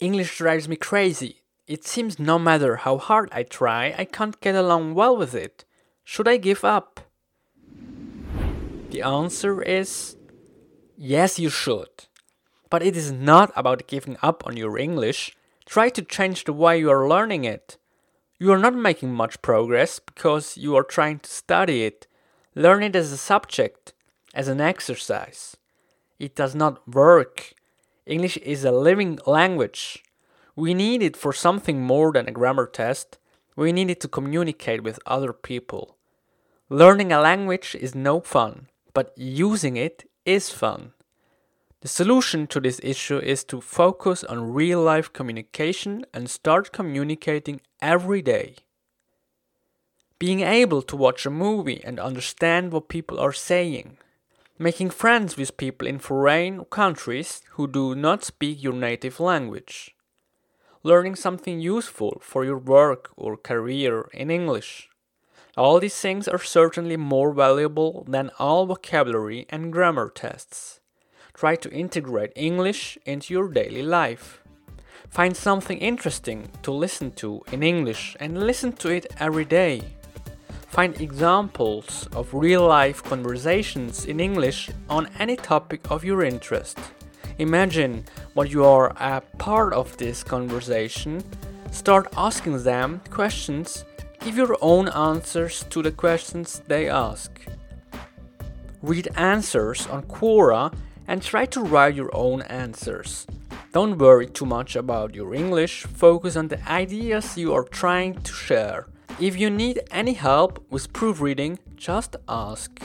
English drives me crazy. It seems no matter how hard I try, I can't get along well with it. Should I give up? The answer is yes, you should. But it is not about giving up on your English. Try to change the way you are learning it. You are not making much progress because you are trying to study it. Learn it as a subject, as an exercise. It does not work. English is a living language. We need it for something more than a grammar test. We need it to communicate with other people. Learning a language is no fun, but using it is fun. The solution to this issue is to focus on real life communication and start communicating every day. Being able to watch a movie and understand what people are saying. Making friends with people in foreign countries who do not speak your native language. Learning something useful for your work or career in English. All these things are certainly more valuable than all vocabulary and grammar tests. Try to integrate English into your daily life. Find something interesting to listen to in English and listen to it every day. Find examples of real life conversations in English on any topic of your interest. Imagine what you are a part of this conversation. Start asking them questions. Give your own answers to the questions they ask. Read answers on Quora and try to write your own answers. Don't worry too much about your English, focus on the ideas you are trying to share. If you need any help with proofreading, just ask.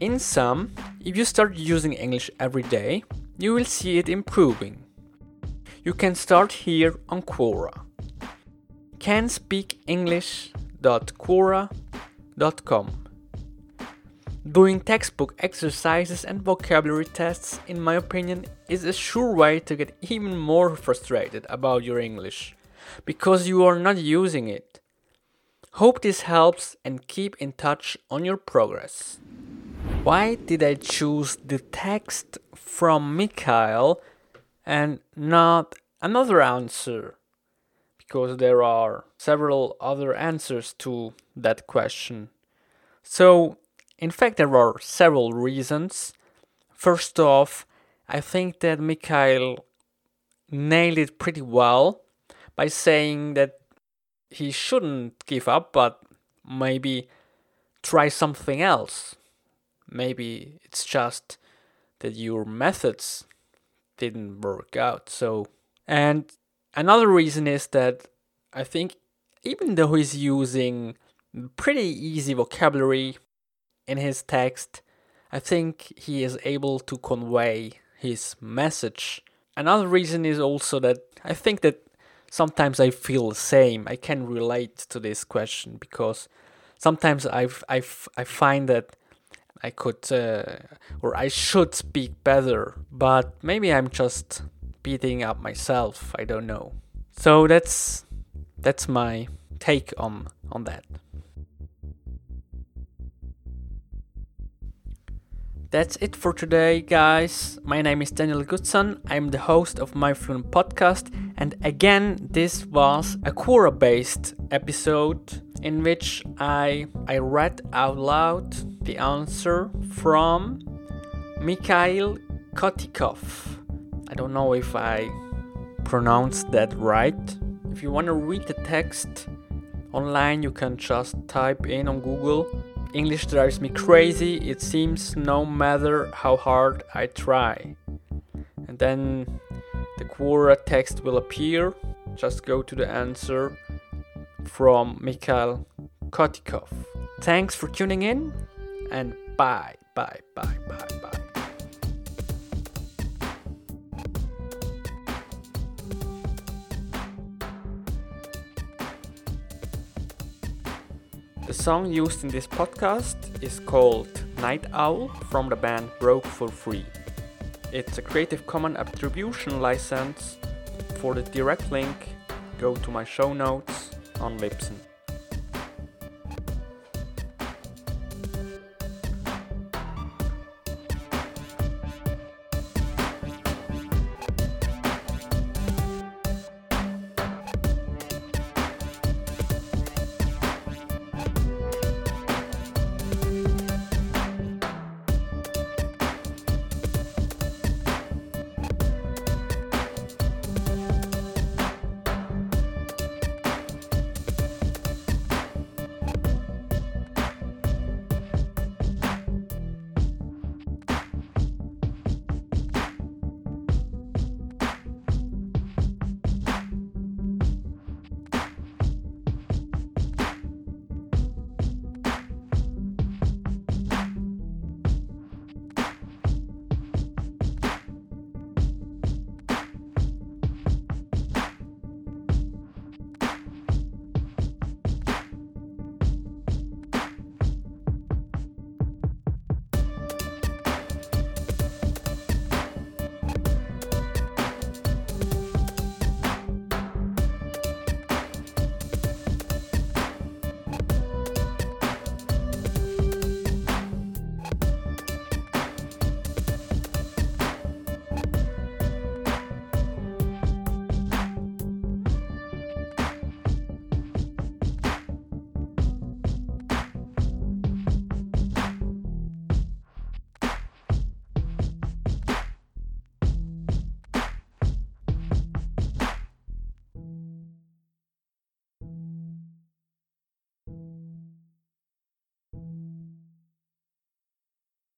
In sum, if you start using English every day, you will see it improving. You can start here on Quora. canspeakenglish.quora.com Doing textbook exercises and vocabulary tests, in my opinion, is a sure way to get even more frustrated about your English because you are not using it. Hope this helps and keep in touch on your progress. Why did I choose the text from Mikhail and not another answer? Because there are several other answers to that question. So, in fact, there are several reasons. First off, I think that Mikhail nailed it pretty well by saying that he shouldn't give up, but maybe try something else. Maybe it's just that your methods didn't work out. So, and another reason is that I think even though he's using pretty easy vocabulary in his text, I think he is able to convey his message. Another reason is also that I think that sometimes I feel the same. I can relate to this question because sometimes I I I find that I could uh, or I should speak better, but maybe I'm just beating up myself. I don't know. So that's that's my take on on that. That's it for today, guys. My name is Daniel Goodson. I'm the host of My Fluent podcast, and again, this was a Quora based episode in which I I read out loud the answer from Mikhail Kotykhov. I don't know if I pronounced that right. If you want to read the text online, you can just type in on Google English drives me crazy, it seems no matter how hard I try. And then the Quora text will appear. Just go to the answer from Mikhail Kotykhov. Thanks for tuning in and bye, bye, bye, bye, bye. The song used in this podcast is called Night Owl from the band Broke for Free. It's a Creative Commons Attribution license. For the direct link, go to my show notes on Libsyn.